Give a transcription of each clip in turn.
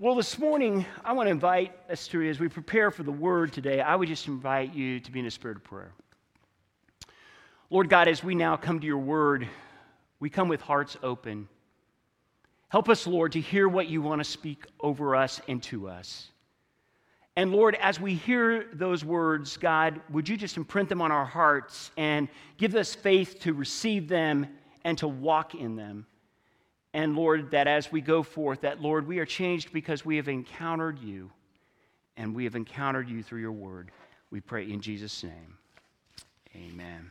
Well, this morning, I want to invite us to, as we prepare for the word today, I would just invite you to be in a spirit of prayer. Lord God, as we now come to your word, we come with hearts open. Help us, Lord, to hear what you want to speak over us and to us. And Lord, as we hear those words, God, would you just imprint them on our hearts and give us faith to receive them and to walk in them? And Lord, that as we go forth, that Lord, we are changed because we have encountered you and we have encountered you through your word. We pray in Jesus' name. Amen.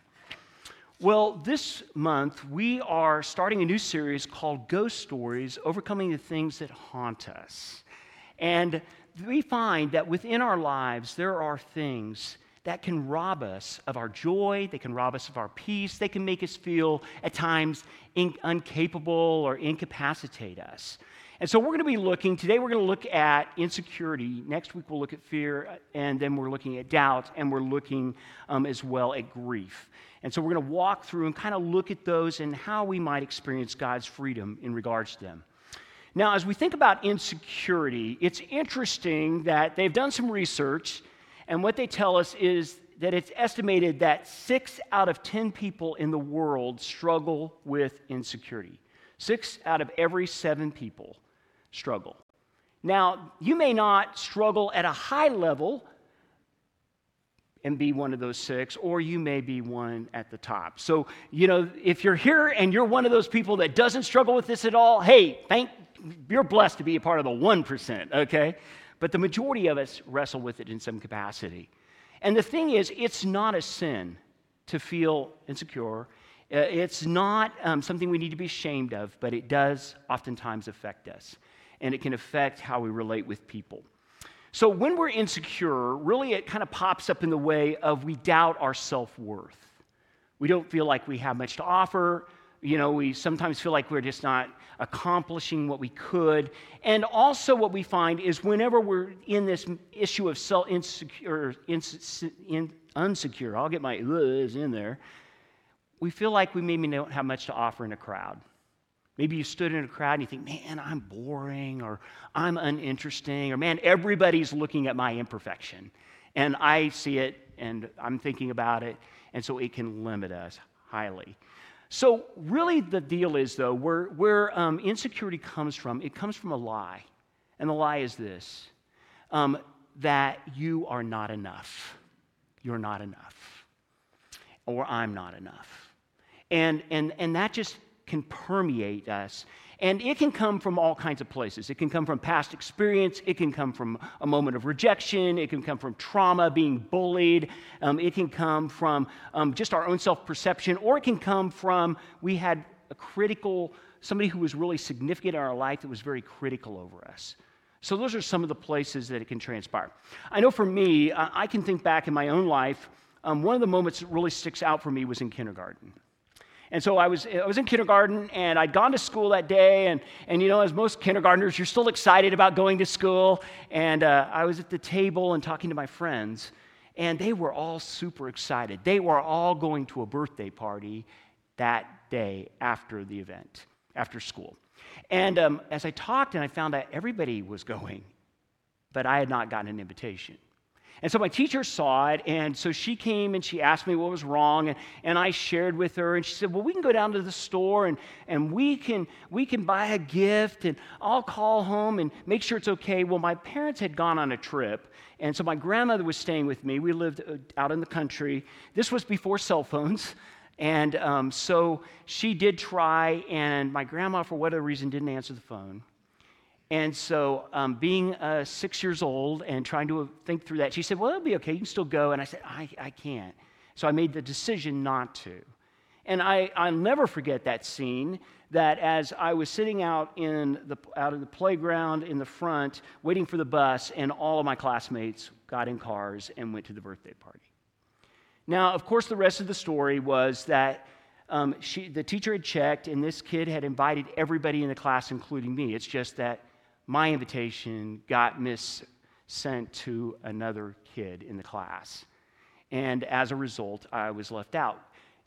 Well, this month we are starting a new series called Ghost Stories Overcoming the Things That Haunt Us. And we find that within our lives there are things that can rob us of our joy, they can rob us of our peace, they can make us feel at times in, incapable or incapacitate us. And so we're going to be looking, today we're going to look at insecurity. Next week we'll look at fear, and then we're looking at doubt, and we're looking um, as well at grief. And so we're going to walk through and kind of look at those and how we might experience God's freedom in regards to them. Now, as we think about insecurity, it's interesting that they've done some research and what they tell us is that it's estimated that six out of 10 people in the world struggle with insecurity. Six out of every seven people struggle. Now, you may not struggle at a high level and be one of those six, or you may be one at the top. So, you know, if you're here and you're one of those people that doesn't struggle with this at all, hey, thank you're blessed to be a part of the 1%, okay? But the majority of us wrestle with it in some capacity. And the thing is, it's not a sin to feel insecure. Uh, it's not um, something we need to be ashamed of, but it does oftentimes affect us. And it can affect how we relate with people. So when we're insecure, really it kind of pops up in the way of we doubt our self worth. We don't feel like we have much to offer. You know, we sometimes feel like we're just not accomplishing what we could. And also, what we find is whenever we're in this issue of self insecure, in, unsecure, I'll get my uhs in there, we feel like we maybe don't have much to offer in a crowd. Maybe you stood in a crowd and you think, man, I'm boring, or I'm uninteresting, or man, everybody's looking at my imperfection. And I see it and I'm thinking about it, and so it can limit us highly. So, really, the deal is, though, where, where um, insecurity comes from, it comes from a lie. And the lie is this um, that you are not enough. You're not enough. Or I'm not enough. And, and, and that just can permeate us. And it can come from all kinds of places. It can come from past experience. It can come from a moment of rejection. It can come from trauma, being bullied. Um, it can come from um, just our own self perception, or it can come from we had a critical, somebody who was really significant in our life that was very critical over us. So, those are some of the places that it can transpire. I know for me, I can think back in my own life. Um, one of the moments that really sticks out for me was in kindergarten. And so I was, I was in kindergarten and I'd gone to school that day. And, and you know, as most kindergartners, you're still excited about going to school. And uh, I was at the table and talking to my friends, and they were all super excited. They were all going to a birthday party that day after the event, after school. And um, as I talked and I found out everybody was going, but I had not gotten an invitation. And so my teacher saw it, and so she came and she asked me what was wrong, and, and I shared with her, and she said, Well, we can go down to the store and, and we, can, we can buy a gift, and I'll call home and make sure it's okay. Well, my parents had gone on a trip, and so my grandmother was staying with me. We lived uh, out in the country. This was before cell phones. And um, so she did try, and my grandma, for whatever reason, didn't answer the phone. And so, um, being uh, six years old and trying to think through that, she said, Well, it'll be okay. You can still go. And I said, I, I can't. So I made the decision not to. And I, I'll never forget that scene that as I was sitting out in the, out in the playground in the front, waiting for the bus, and all of my classmates got in cars and went to the birthday party. Now, of course, the rest of the story was that um, she, the teacher had checked, and this kid had invited everybody in the class, including me. It's just that my invitation got mis sent to another kid in the class. And as a result, I was left out.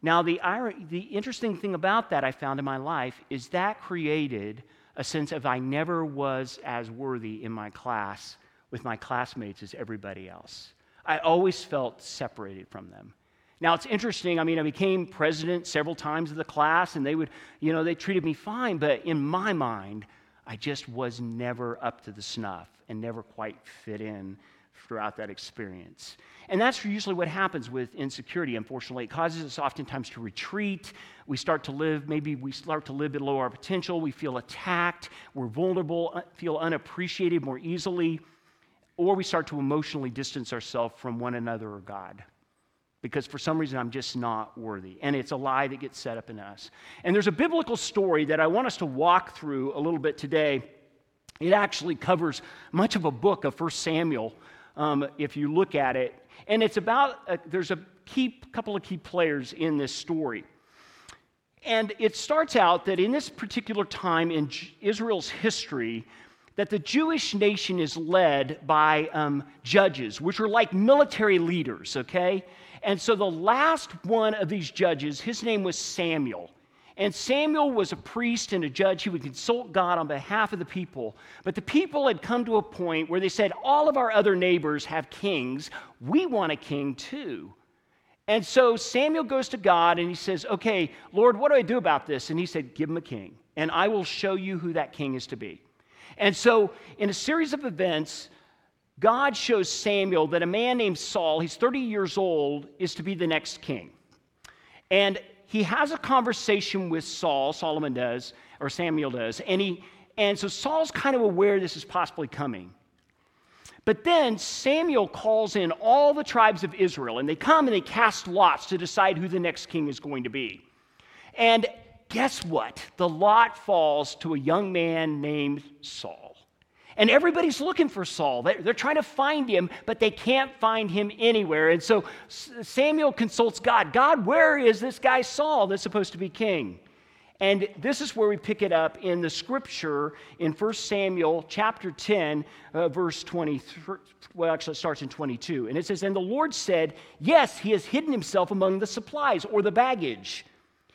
Now, the, the interesting thing about that I found in my life is that created a sense of I never was as worthy in my class with my classmates as everybody else. I always felt separated from them. Now it's interesting. I mean, I became president several times of the class, and they would, you know, they treated me fine, but in my mind, I just was never up to the snuff and never quite fit in throughout that experience. And that's usually what happens with insecurity, unfortunately. It causes us oftentimes to retreat. We start to live, maybe we start to live below our potential. We feel attacked. We're vulnerable, uh, feel unappreciated more easily. Or we start to emotionally distance ourselves from one another or God because for some reason I'm just not worthy. And it's a lie that gets set up in us. And there's a biblical story that I want us to walk through a little bit today. It actually covers much of a book of 1 Samuel, um, if you look at it. And it's about, a, there's a key, couple of key players in this story. And it starts out that in this particular time in Israel's history, that the Jewish nation is led by um, judges, which are like military leaders, okay? And so the last one of these judges, his name was Samuel. And Samuel was a priest and a judge. He would consult God on behalf of the people. But the people had come to a point where they said, All of our other neighbors have kings. We want a king too. And so Samuel goes to God and he says, Okay, Lord, what do I do about this? And he said, Give him a king, and I will show you who that king is to be. And so, in a series of events, God shows Samuel that a man named Saul, he's 30 years old, is to be the next king. And he has a conversation with Saul, Solomon does, or Samuel does, and, he, and so Saul's kind of aware this is possibly coming. But then Samuel calls in all the tribes of Israel, and they come and they cast lots to decide who the next king is going to be. And guess what? The lot falls to a young man named Saul. And everybody's looking for Saul. They're, trying to find him, but they can't find him anywhere. And so Samuel consults God God, where is this guy Saul that's supposed to be king? And this is where we pick it up in the scripture in 1 Samuel chapter 10, uh, verse 23. Well, actually, it starts in 22. And it says, And the Lord said, Yes, he has hidden himself among the supplies or the baggage.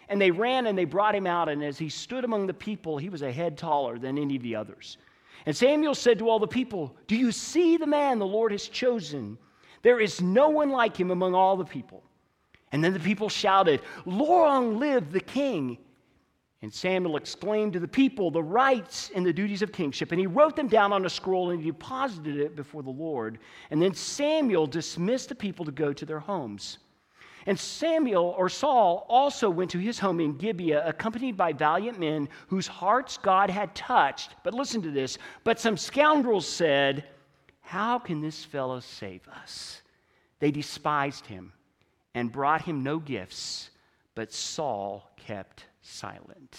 And they ran and they brought him out. And as he stood among the people, he was a head taller than any of the others. And Samuel said to all the people, Do you see the man the Lord has chosen? There is no one like him among all the people. And then the people shouted, Long live the king! And Samuel exclaimed to the people the rights and the duties of kingship. And he wrote them down on a scroll and he deposited it before the Lord. And then Samuel dismissed the people to go to their homes. And Samuel or Saul also went to his home in Gibeah, accompanied by valiant men whose hearts God had touched. But listen to this. But some scoundrels said, How can this fellow save us? They despised him and brought him no gifts, but Saul kept silent.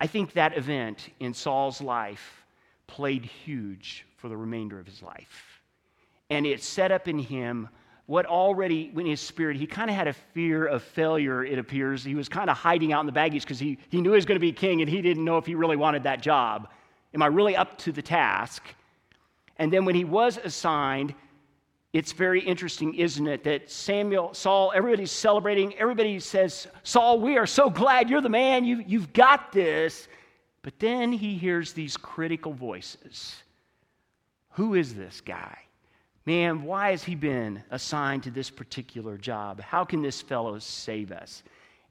I think that event in Saul's life played huge for the remainder of his life. And it set up in him what already in his spirit, he kind of had a fear of failure, it appears. He was kind of hiding out in the baggage because he, he knew he was going to be king and he didn't know if he really wanted that job. Am I really up to the task? And then when he was assigned, it's very interesting, isn't it, that Samuel, Saul, everybody's celebrating. Everybody says, Saul, we are so glad you're the man. You, you've got this. But then he hears these critical voices Who is this guy? Man, why has he been assigned to this particular job? How can this fellow save us?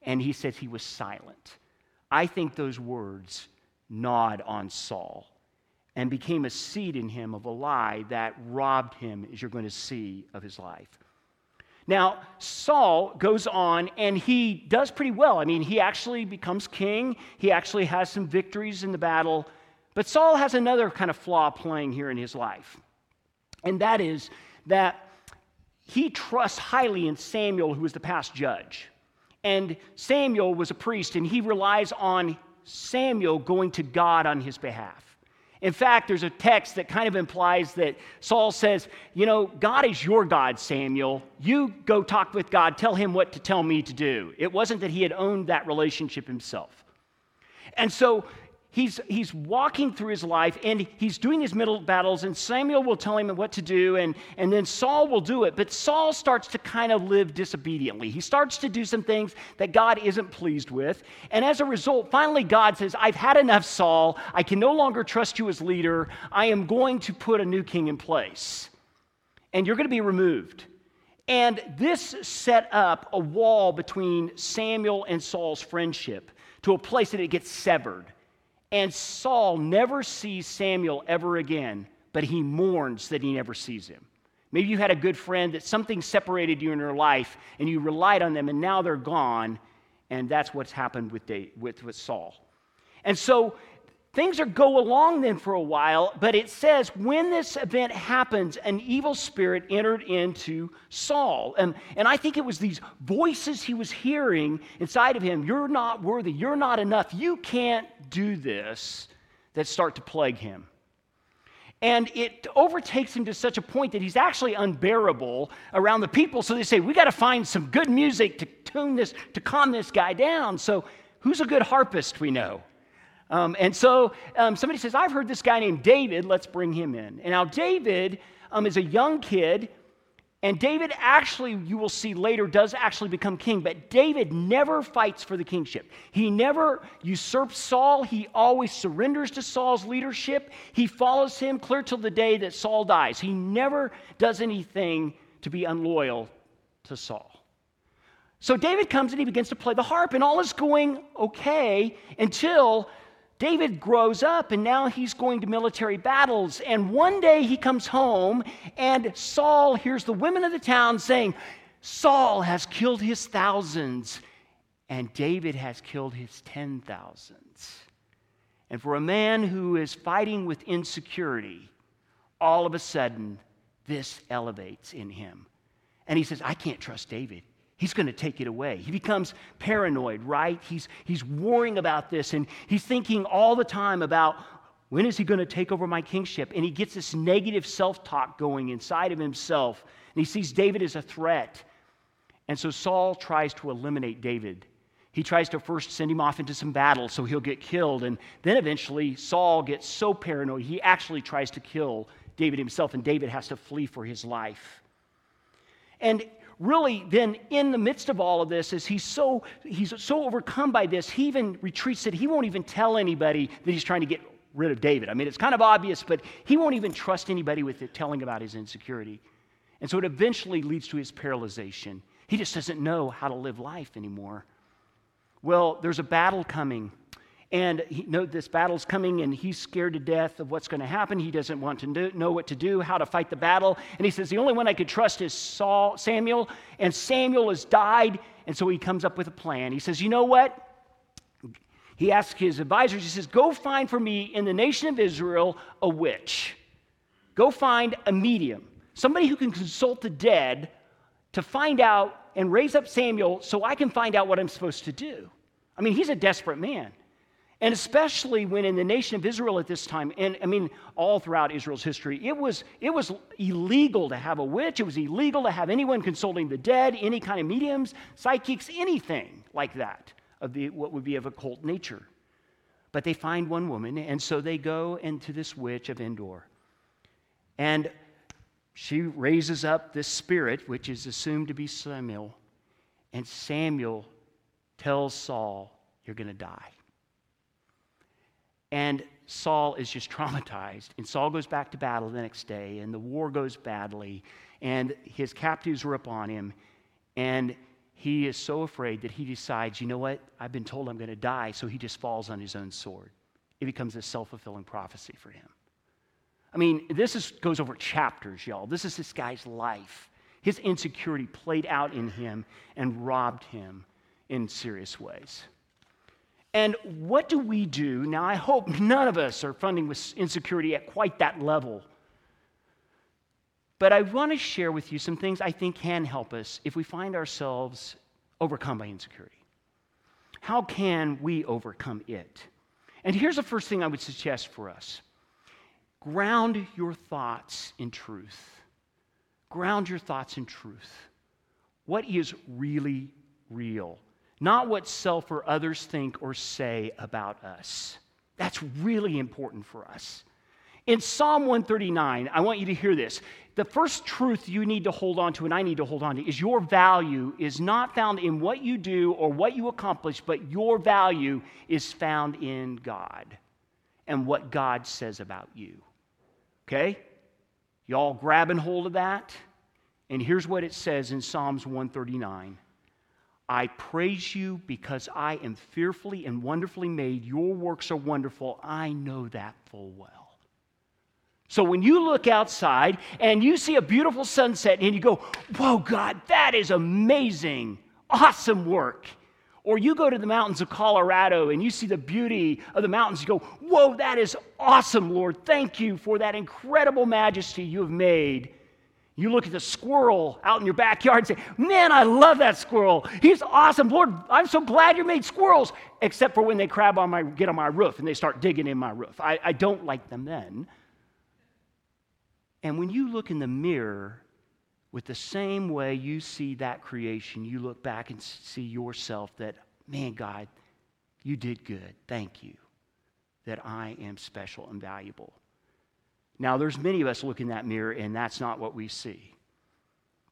And he says he was silent. I think those words gnawed on Saul and became a seed in him of a lie that robbed him, as you're going to see, of his life. Now, Saul goes on and he does pretty well. I mean, he actually becomes king, he actually has some victories in the battle. But Saul has another kind of flaw playing here in his life and that is that he trusts highly in Samuel, who was the past judge. And Samuel was a priest, and he relies on Samuel going to God on his behalf. In fact, there's a text that kind of implies that Saul says, You know, God is your God, Samuel. You go talk with God, tell him what to tell me to do. It wasn't that he had owned that relationship himself. And so he's, he's walking through his life and he's doing his middle battles, and Samuel will tell him what to do, and, and then Saul will do it. But Saul starts to kind of live disobediently. He starts to do some things that God isn't pleased with. And as a result, finally, God says, I've had enough, Saul. I can no longer trust you as leader. I am going to put a new king in place, and you're going to be removed. And this set up a wall between Samuel and Saul's friendship to a place that it gets severed. And Saul never sees Samuel ever again, but he mourns that he never sees him. Maybe you had a good friend that something separated you in your life and you relied on them and now they're gone. And that's what's happened with, with, with Saul. And so things are go along then for a while, but it says when this event happens, an evil spirit entered into Saul. And, and I think it was these voices he was hearing inside of him You're not worthy, you're not enough, you can't do this, that start to plague him. And it overtakes him to such a point that he's actually unbearable around the people. So they say, We got to find some good music to tune this, to calm this guy down. So, who's a good harpist we know? Um, and so um, somebody says, I've heard this guy named David, let's bring him in. And now, David um, is a young kid, and David actually, you will see later, does actually become king, but David never fights for the kingship. He never usurps Saul. He always surrenders to Saul's leadership. He follows him clear till the day that Saul dies. He never does anything to be unloyal to Saul. So David comes and he begins to play the harp, and all is going okay until David grows up and now he's going to military battles. And one day he comes home and Saul hears the women of the town saying, Saul has killed his thousands and David has killed his ten thousands. And for a man who is fighting with insecurity, all of a sudden this elevates in him. And he says, I can't trust David. He's going to take it away. He becomes paranoid, right? He's, he's worrying about this and he's thinking all the time about when is he going to take over my kingship? And he gets this negative self talk going inside of himself. And he sees David as a threat. And so Saul tries to eliminate David. He tries to first send him off into some battle so he'll get killed. And then eventually, Saul gets so paranoid, he actually tries to kill David himself, and David has to flee for his life. And really then in the midst of all of this is he's so he's so overcome by this he even retreats that he won't even tell anybody that he's trying to get rid of david. I mean it's kind of obvious but he won't even trust anybody with it telling about his insecurity. And so it eventually leads to his paralyzation. He just doesn't know how to live life anymore. Well there's a battle coming and he know this battle's coming and he's scared to death of what's going to happen. He doesn't want to know what to do how to fight the battle. And he says the only one i could trust is saul samuel and samuel has died. And so he comes up with a plan. He says you know what? He asks his advisors he says go find for me in the nation of israel a witch. Go find a medium somebody who can consult the dead to find out and raise up samuel so i can find out what i'm supposed to do. I mean he's a desperate man and especially when in the nation of Israel at this time, and I mean all throughout Israel's history, it was, it was illegal to have a witch. It was illegal to have anyone consulting the dead, any kind of mediums, psychics, anything like that of the, what would be of occult nature. But they find one woman, and so they go into this witch of Endor. And she raises up this spirit, which is assumed to be Samuel, and Samuel tells Saul, You're going to die. And Saul is just traumatized. And Saul goes back to battle the next day, and the war goes badly, and his captives are upon him. And he is so afraid that he decides, you know what? I've been told I'm going to die, so he just falls on his own sword. It becomes a self fulfilling prophecy for him. I mean, this is, goes over chapters, y'all. This is this guy's life. His insecurity played out in him and robbed him in serious ways. And what do we do? Now, I hope none of us are funding with insecurity at quite that level. But I want to share with you some things I think can help us if we find ourselves overcome by insecurity. How can we overcome it? And here's the first thing I would suggest for us ground your thoughts in truth. Ground your thoughts in truth. What is really real? Not what self or others think or say about us. That's really important for us. In Psalm 139, I want you to hear this. The first truth you need to hold on to, and I need to hold on to, is your value is not found in what you do or what you accomplish, but your value is found in God and what God says about you. Okay? Y'all grabbing hold of that? And here's what it says in Psalms 139 I praise you because I am fearfully and wonderfully made. Your works are wonderful. I know that full well. So when you look outside and you see a beautiful sunset and you go, Whoa, God, that is amazing, awesome work. Or you go to the mountains of Colorado and you see the beauty of the mountains, you go, Whoa, that is awesome, Lord. Thank you for that incredible majesty you have made. You look at the squirrel out in your backyard and say, Man, I love that squirrel. He's awesome. Lord, I'm so glad you made squirrels, except for when they crab on my, get on my roof and they start digging in my roof. I, I don't like them then. And when you look in the mirror with the same way you see that creation, you look back and see yourself that, man, God, you did good. Thank you that I am special and valuable. Now, there's many of us look in that mirror, and that's not what we see.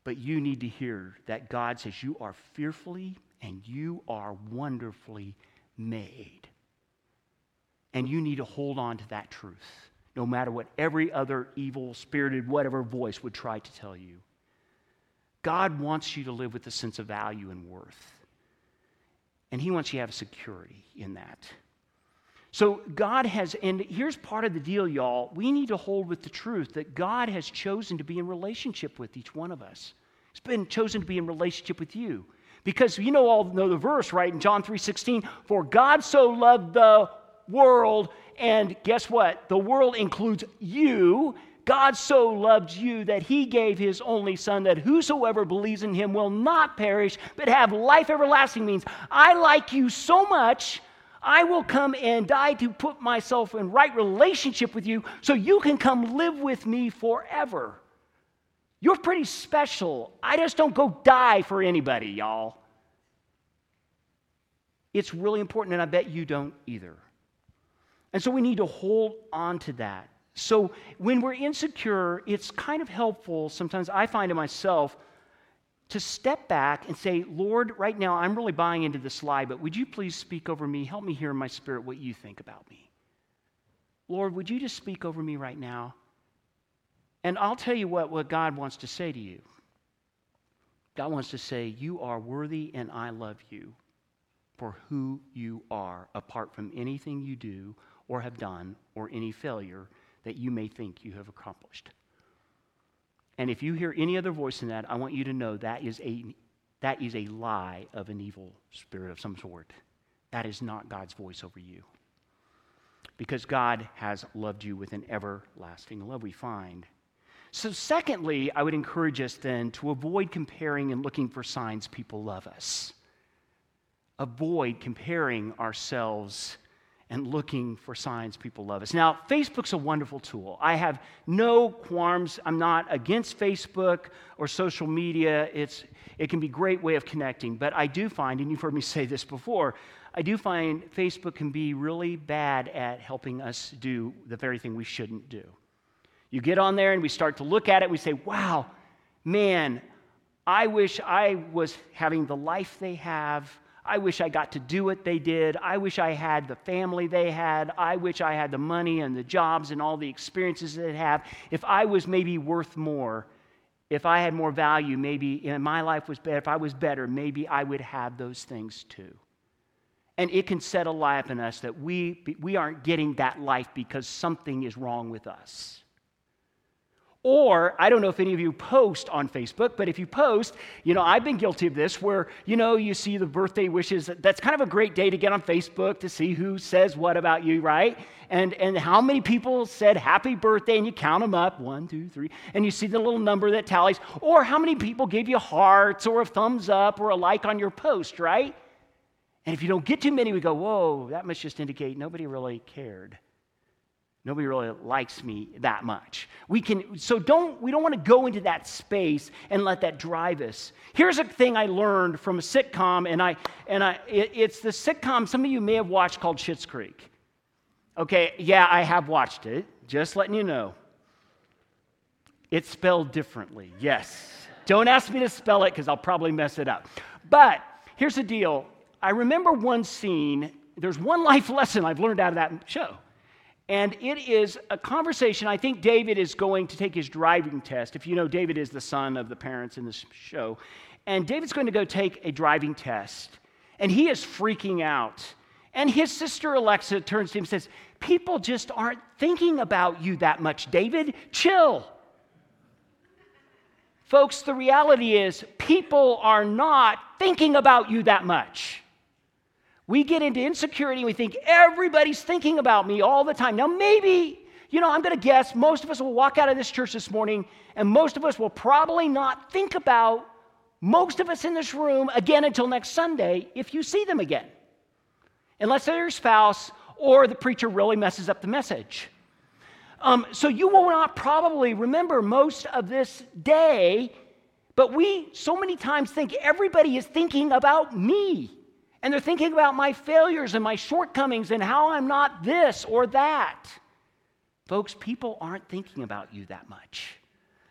But you need to hear that God says you are fearfully and you are wonderfully made. And you need to hold on to that truth, no matter what every other evil, spirited, whatever voice would try to tell you. God wants you to live with a sense of value and worth. And He wants you to have security in that. So, God has, and here's part of the deal, y'all. We need to hold with the truth that God has chosen to be in relationship with each one of us. He's been chosen to be in relationship with you. Because you know all know the verse, right? In John 3:16, for God so loved the world, and guess what? The world includes you. God so loved you that he gave his only son that whosoever believes in him will not perish but have life everlasting means I like you so much I will come and die to put myself in right relationship with you so you can come live with me forever. You're pretty special. I just don't go die for anybody, y'all. It's really important, and I bet you don't either. And so we need to hold on to that. So when we're insecure, it's kind of helpful. Sometimes I find in myself to step back and say, Lord, right now I'm really buying into this lie, but would you please speak over me? Help me hear in my spirit what you think about me. Lord, would you just speak over me right now? And I'll tell you what, what God wants to say to you. God wants to say, You are worthy and I love you for who you are, apart from anything you do or have done or any failure that you may think you have accomplished. And if you hear any other voice in that, I want you to know that is a, that is a lie of an evil spirit of some sort. That is not God's voice over you. Because God has loved you with an everlasting love, we find. So, secondly, I would encourage us then to avoid comparing and looking for signs people love us. Avoid comparing ourselves and looking for signs people love us. Now, Facebook's a wonderful tool. I have no qualms. I'm not against Facebook or social media. It's, it can be a great way of connecting. But I do find, and you've heard me say this before, I do find Facebook can be really bad at helping us do the very thing we shouldn't do. You get on there and we start to look at it, we say, wow, man, I wish I was having the life they have I wish I got to do what they did. I wish I had the family they had. I wish I had the money and the jobs and all the experiences they have. If I was maybe worth more, if I had more value, maybe in my life was better, if I was better, maybe I would have those things too. And it can set a lie up in us that we, we aren't getting that life because something is wrong with us. Or, I don't know if any of you post on Facebook, but if you post, you know, I've been guilty of this where, you know, you see the birthday wishes. That's kind of a great day to get on Facebook to see who says what about you, right? And, and how many people said happy birthday, and you count them up one, two, three, and you see the little number that tallies. Or how many people gave you hearts or a thumbs up or a like on your post, right? And if you don't get too many, we go, whoa, that must just indicate nobody really cared. Nobody really likes me that much. We can, so don't, we don't want to go into that space and let that drive us. Here's a thing I learned from a sitcom, and I, and I, it, it's the sitcom some of you may have watched called Schitt's Creek. Okay, yeah, I have watched it. Just letting you know. It's spelled differently, yes. Don't ask me to spell it because I'll probably mess it up. But here's the deal I remember one scene, there's one life lesson I've learned out of that show. And it is a conversation. I think David is going to take his driving test. If you know, David is the son of the parents in this show. And David's going to go take a driving test. And he is freaking out. And his sister Alexis turns to him and says, People just aren't thinking about you that much, David. Chill. Folks, the reality is, people are not thinking about you that much. We get into insecurity and we think everybody's thinking about me all the time. Now, maybe, you know, I'm going to guess most of us will walk out of this church this morning and most of us will probably not think about most of us in this room again until next Sunday if you see them again. Unless they're your spouse or the preacher really messes up the message. Um, so you will not probably remember most of this day, but we so many times think everybody is thinking about me. And they're thinking about my failures and my shortcomings and how I'm not this or that. Folks, people aren't thinking about you that much.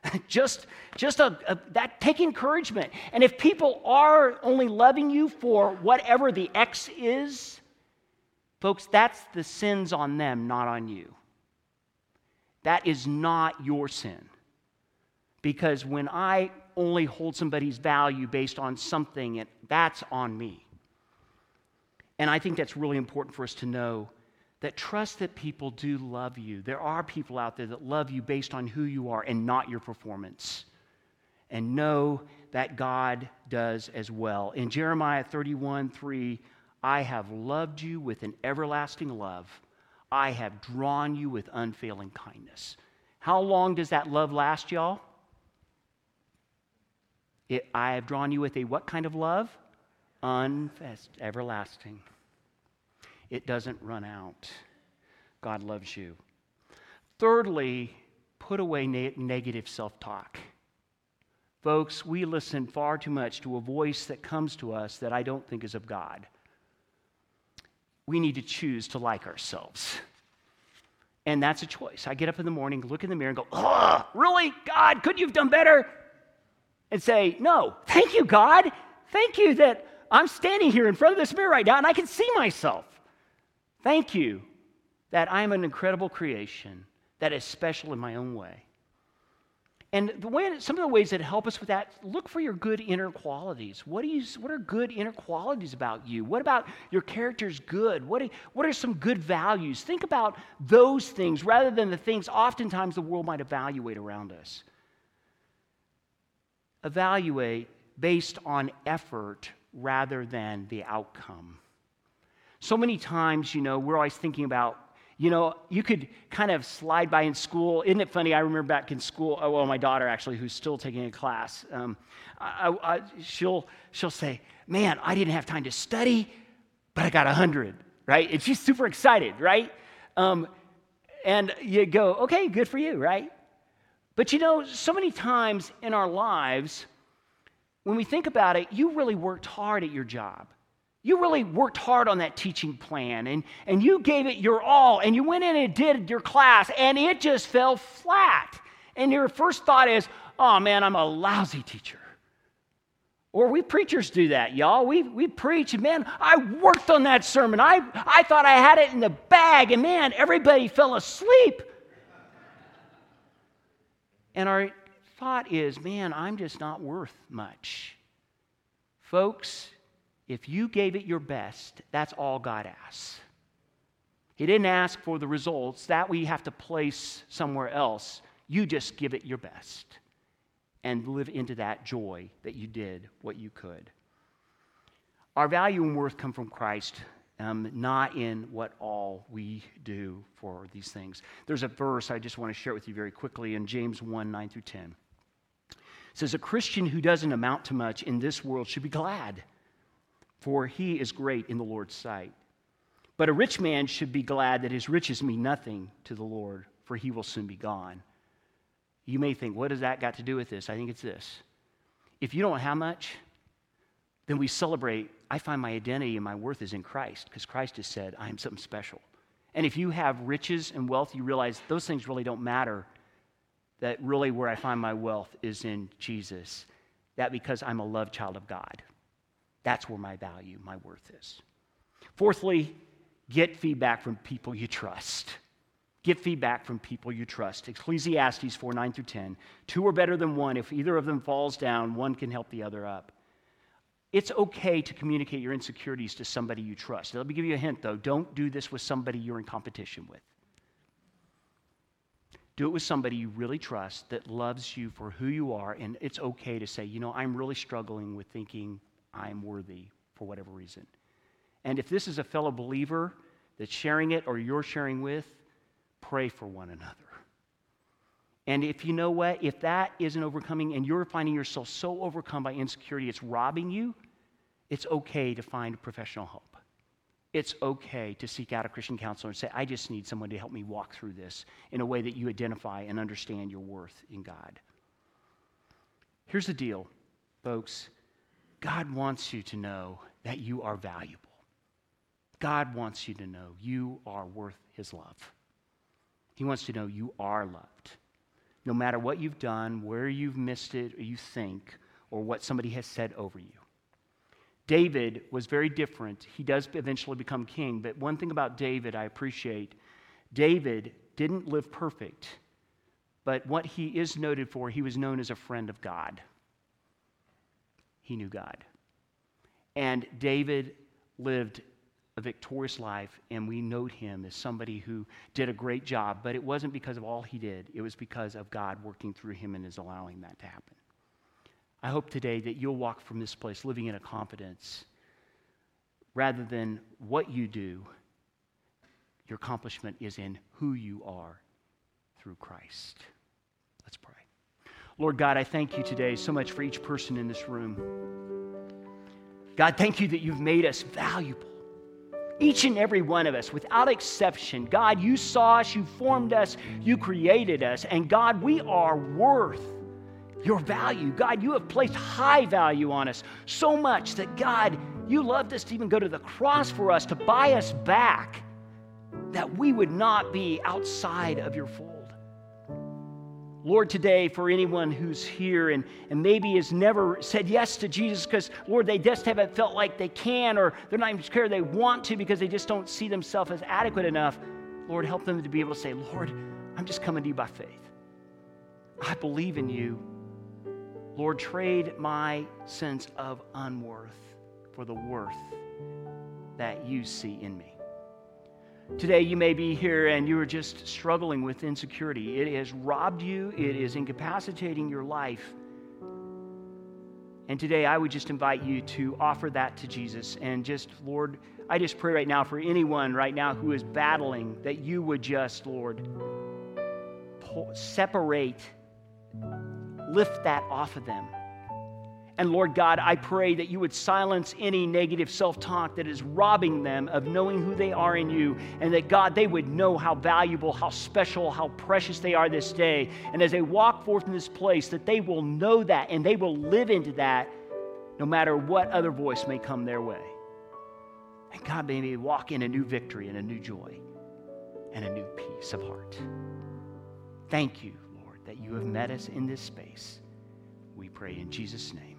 just just a, a, that take encouragement. And if people are only loving you for whatever the X is, folks, that's the sins on them, not on you. That is not your sin. Because when I only hold somebody's value based on something, that's on me. And I think that's really important for us to know that trust that people do love you. There are people out there that love you based on who you are and not your performance. And know that God does as well. In Jeremiah 31 3, I have loved you with an everlasting love. I have drawn you with unfailing kindness. How long does that love last, y'all? It, I have drawn you with a what kind of love? Unfest, everlasting. It doesn't run out. God loves you. Thirdly, put away ne- negative self talk. Folks, we listen far too much to a voice that comes to us that I don't think is of God. We need to choose to like ourselves. And that's a choice. I get up in the morning, look in the mirror, and go, Oh, really? God, could you have done better? And say, No, thank you, God. Thank you that I'm standing here in front of this mirror right now and I can see myself. Thank you that I'm an incredible creation that is special in my own way. And the way, some of the ways that help us with that, look for your good inner qualities. What, do you, what are good inner qualities about you? What about your character's good? What, what are some good values? Think about those things rather than the things oftentimes the world might evaluate around us. Evaluate based on effort rather than the outcome. So many times, you know, we're always thinking about, you know, you could kind of slide by in school. Isn't it funny? I remember back in school, oh, well, my daughter actually, who's still taking a class, um, I, I, she'll, she'll say, man, I didn't have time to study, but I got 100, right? And she's super excited, right? Um, and you go, okay, good for you, right? But you know, so many times in our lives, when we think about it, you really worked hard at your job. You really worked hard on that teaching plan and, and you gave it your all and you went in and did your class and it just fell flat. And your first thought is, oh man, I'm a lousy teacher. Or we preachers do that, y'all. We, we preach, man, I worked on that sermon. I, I thought I had it in the bag, and man, everybody fell asleep. And our thought is, man, I'm just not worth much. Folks, if you gave it your best, that's all God asks. He didn't ask for the results, that we have to place somewhere else. You just give it your best and live into that joy that you did what you could. Our value and worth come from Christ, um, not in what all we do for these things. There's a verse I just want to share with you very quickly in James 1 9 through 10 says, A Christian who doesn't amount to much in this world should be glad, for he is great in the Lord's sight. But a rich man should be glad that his riches mean nothing to the Lord, for he will soon be gone. You may think, what does that got to do with this? I think it's this. If you don't have much, then we celebrate. I find my identity and my worth is in Christ because Christ has said, I am something special. And if you have riches and wealth, you realize those things really don't matter. That really where I find my wealth is in Jesus. That because I'm a loved child of God. That's where my value, my worth is. Fourthly, get feedback from people you trust. Get feedback from people you trust. Ecclesiastes 4 9 through 10. Two are better than one. If either of them falls down, one can help the other up. It's okay to communicate your insecurities to somebody you trust. Let me give you a hint, though. Don't do this with somebody you're in competition with. Do it with somebody you really trust that loves you for who you are, and it's okay to say, you know, I'm really struggling with thinking I'm worthy for whatever reason. And if this is a fellow believer that's sharing it or you're sharing with, pray for one another. And if you know what, if that isn't overcoming and you're finding yourself so overcome by insecurity, it's robbing you, it's okay to find professional help. It's okay to seek out a Christian counselor and say, I just need someone to help me walk through this in a way that you identify and understand your worth in God. Here's the deal, folks God wants you to know that you are valuable. God wants you to know you are worth his love. He wants to know you are loved no matter what you've done, where you've missed it, or you think, or what somebody has said over you. David was very different. He does eventually become king, but one thing about David I appreciate David didn't live perfect, but what he is noted for, he was known as a friend of God. He knew God. And David lived a victorious life, and we note him as somebody who did a great job, but it wasn't because of all he did, it was because of God working through him and is allowing that to happen. I hope today that you'll walk from this place living in a confidence rather than what you do, your accomplishment is in who you are through Christ. Let's pray. Lord God, I thank you today so much for each person in this room. God, thank you that you've made us valuable. Each and every one of us, without exception, God, you saw us, you formed us, you created us, and God, we are worth your value. God, you have placed high value on us, so much that God, you loved us to even go to the cross for us, to buy us back, that we would not be outside of your fold. Lord, today, for anyone who's here and, and maybe has never said yes to Jesus because, Lord, they just haven't felt like they can or they're not even sure they want to because they just don't see themselves as adequate enough, Lord, help them to be able to say, Lord, I'm just coming to you by faith. I believe in you. Lord, trade my sense of unworth for the worth that you see in me. Today, you may be here and you are just struggling with insecurity. It has robbed you, it is incapacitating your life. And today, I would just invite you to offer that to Jesus and just, Lord, I just pray right now for anyone right now who is battling that you would just, Lord, separate, lift that off of them and Lord God, I pray that you would silence any negative self talk that is robbing them of knowing who they are in you, and that God, they would know how valuable, how special, how precious they are this day. And as they walk forth in this place, that they will know that and they will live into that no matter what other voice may come their way. And God, may they walk in a new victory and a new joy and a new peace of heart. Thank you, that you have met us in this space. We pray in Jesus' name.